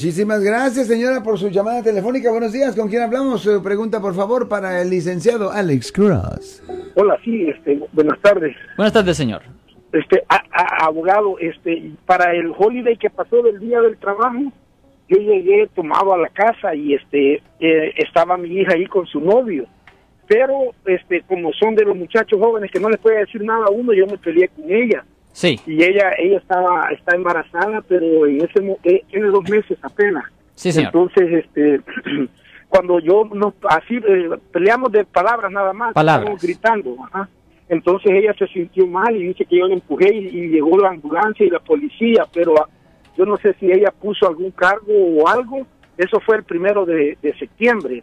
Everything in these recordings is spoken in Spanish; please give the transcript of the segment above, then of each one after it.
Muchísimas gracias, señora, por su llamada telefónica. Buenos días, ¿con quién hablamos? Su pregunta, por favor, para el licenciado Alex Cross. Hola, sí, este, buenas tardes. Buenas tardes, señor. Este, a- a- abogado, este, para el holiday que pasó del día del trabajo, yo llegué tomado a la casa y este, eh, estaba mi hija ahí con su novio. Pero, este, como son de los muchachos jóvenes que no les puede decir nada a uno, yo me peleé con ella. Sí, Y ella, ella estaba, está embarazada, pero en ese, eh, tiene dos meses apenas. sí, señor. Entonces, este, cuando yo no, así eh, peleamos de palabras nada más, Palabras. gritando, ajá. Entonces ella se sintió mal y dice que yo la empujé y, y llegó la ambulancia y la policía, pero ah, yo no sé si ella puso algún cargo o algo. Eso fue el primero de, de septiembre.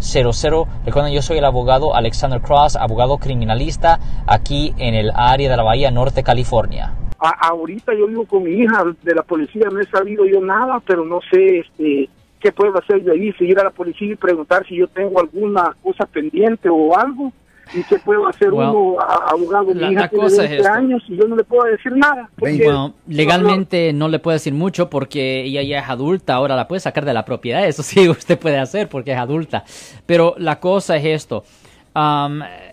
1-800-530-1800. Recuerden, yo soy el abogado Alexander Cross, abogado criminalista aquí en el área de la Bahía Norte, California. A- ahorita yo vivo con mi hija de la policía, no he sabido yo nada, pero no sé este, qué puedo hacer de ahí, seguir a la policía y preguntar si yo tengo alguna cosa pendiente o algo. ¿Y qué puedo hacer Well, uno, abogado? Mi la- hija la tiene cosa es 20 esto. años y yo no le puedo decir nada. porque- Bueno, legalmente no le puedo decir mucho porque ella ya es adulta, ahora la puede sacar de la propiedad, eso sí usted puede hacer porque es adulta. Pero la cosa es esto,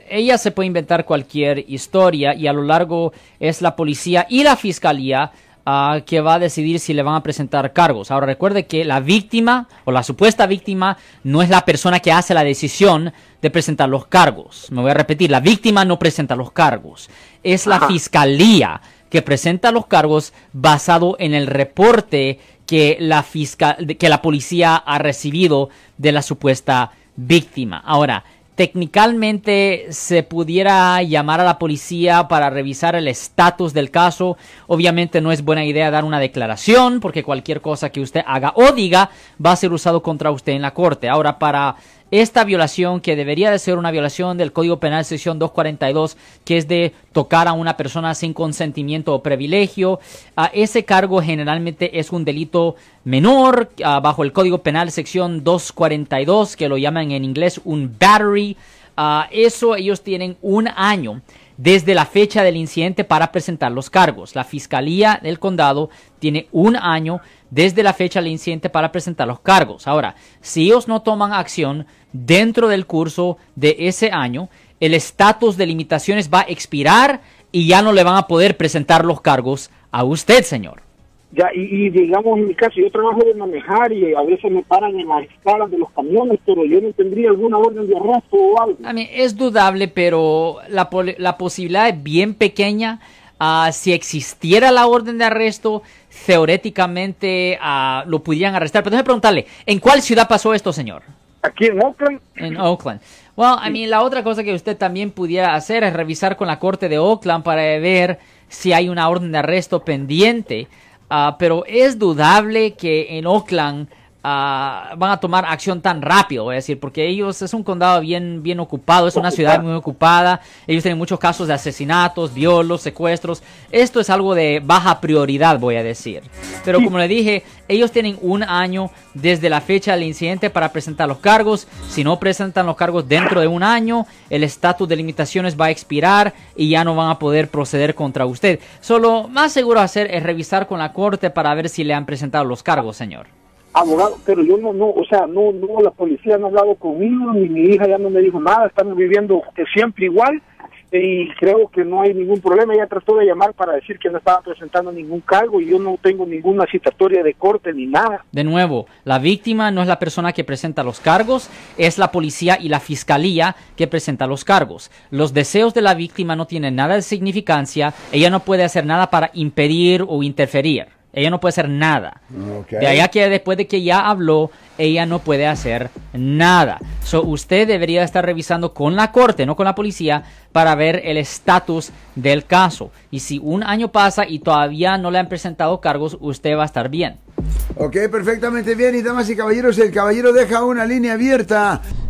ella se puede inventar cualquier historia y a lo largo es la policía y la fiscalía ah, que va a decidir si le van a presentar cargos. Ahora recuerde que la víctima o la supuesta víctima no es la persona que hace la decisión de presentar los cargos. Me voy a repetir, la víctima no presenta los cargos, es la fiscalía que presenta los cargos basado en el reporte que la fiscal que la policía ha recibido de la supuesta víctima. Ahora, técnicamente se pudiera llamar a la policía para revisar el estatus del caso. Obviamente no es buena idea dar una declaración porque cualquier cosa que usted haga o diga va a ser usado contra usted en la corte. Ahora, para esta violación que debería de ser una violación del Código Penal sección 242 que es de tocar a una persona sin consentimiento o privilegio. Ah, ese cargo generalmente es un delito menor bajo el Código Penal sección 242 que lo llaman en inglés un battery. Ah, eso ellos tienen un año desde la fecha del incidente para presentar los cargos. La Fiscalía del Condado tiene un año desde la fecha del incidente para presentar los cargos. Ahora, si ellos no toman acción dentro del curso de ese año, el estatus de limitaciones va a expirar y ya no le van a poder presentar los cargos a usted, señor. Ya, y, y digamos en mi caso, yo trabajo de manejar y a veces me paran en las escalas de los camiones, pero yo no tendría alguna orden de arresto o algo. I mean, es dudable, pero la, la posibilidad es bien pequeña. Ah, si existiera la orden de arresto, teóricamente ah, lo pudieran arrestar. Pero déjeme preguntarle, ¿en cuál ciudad pasó esto, señor? Aquí en Oakland, En Oakland. Well, I mean, la otra cosa que usted también pudiera hacer es revisar con la corte de Oakland para ver si hay una orden de arresto pendiente. Ah, pero es dudable que en Oakland ah, van a tomar acción tan rápido, voy a decir, porque ellos es un condado bien, bien ocupado, es una ciudad muy ocupada. Ellos tienen muchos casos de asesinatos, violos, secuestros. Esto es algo de baja prioridad, voy a decir. Pero como le dije, ellos tienen un año desde la fecha del incidente para presentar los cargos. Si no presentan los cargos dentro de un año, el estatus de limitaciones va a expirar y ya no van a poder proceder contra usted. Solo más seguro hacer es revisar con la corte para ver si le han presentado los cargos, señor. Abogado, pero yo no, no, o sea, no, no, la policía no ha hablado conmigo, ni mi hija ya no me dijo nada, estamos viviendo eh, siempre igual y creo que no hay ningún problema. Ella trató de llamar para decir que no estaba presentando ningún cargo y yo no tengo ninguna citatoria de corte ni nada. De nuevo, la víctima no es la persona que presenta los cargos, es la policía y la fiscalía que presenta los cargos. Los deseos de la víctima no tienen nada de significancia, ella no puede hacer nada para impedir o interferir. Ella no puede hacer nada. Ok. De allá que después de que ya habló, ella no puede hacer nada. So, usted debería estar revisando con la corte, no con la policía, para ver el estatus del caso. Y si un año pasa y todavía no le han presentado cargos, usted va a estar bien. Ok, perfectamente bien. Y damas y caballeros, el caballero deja una línea abierta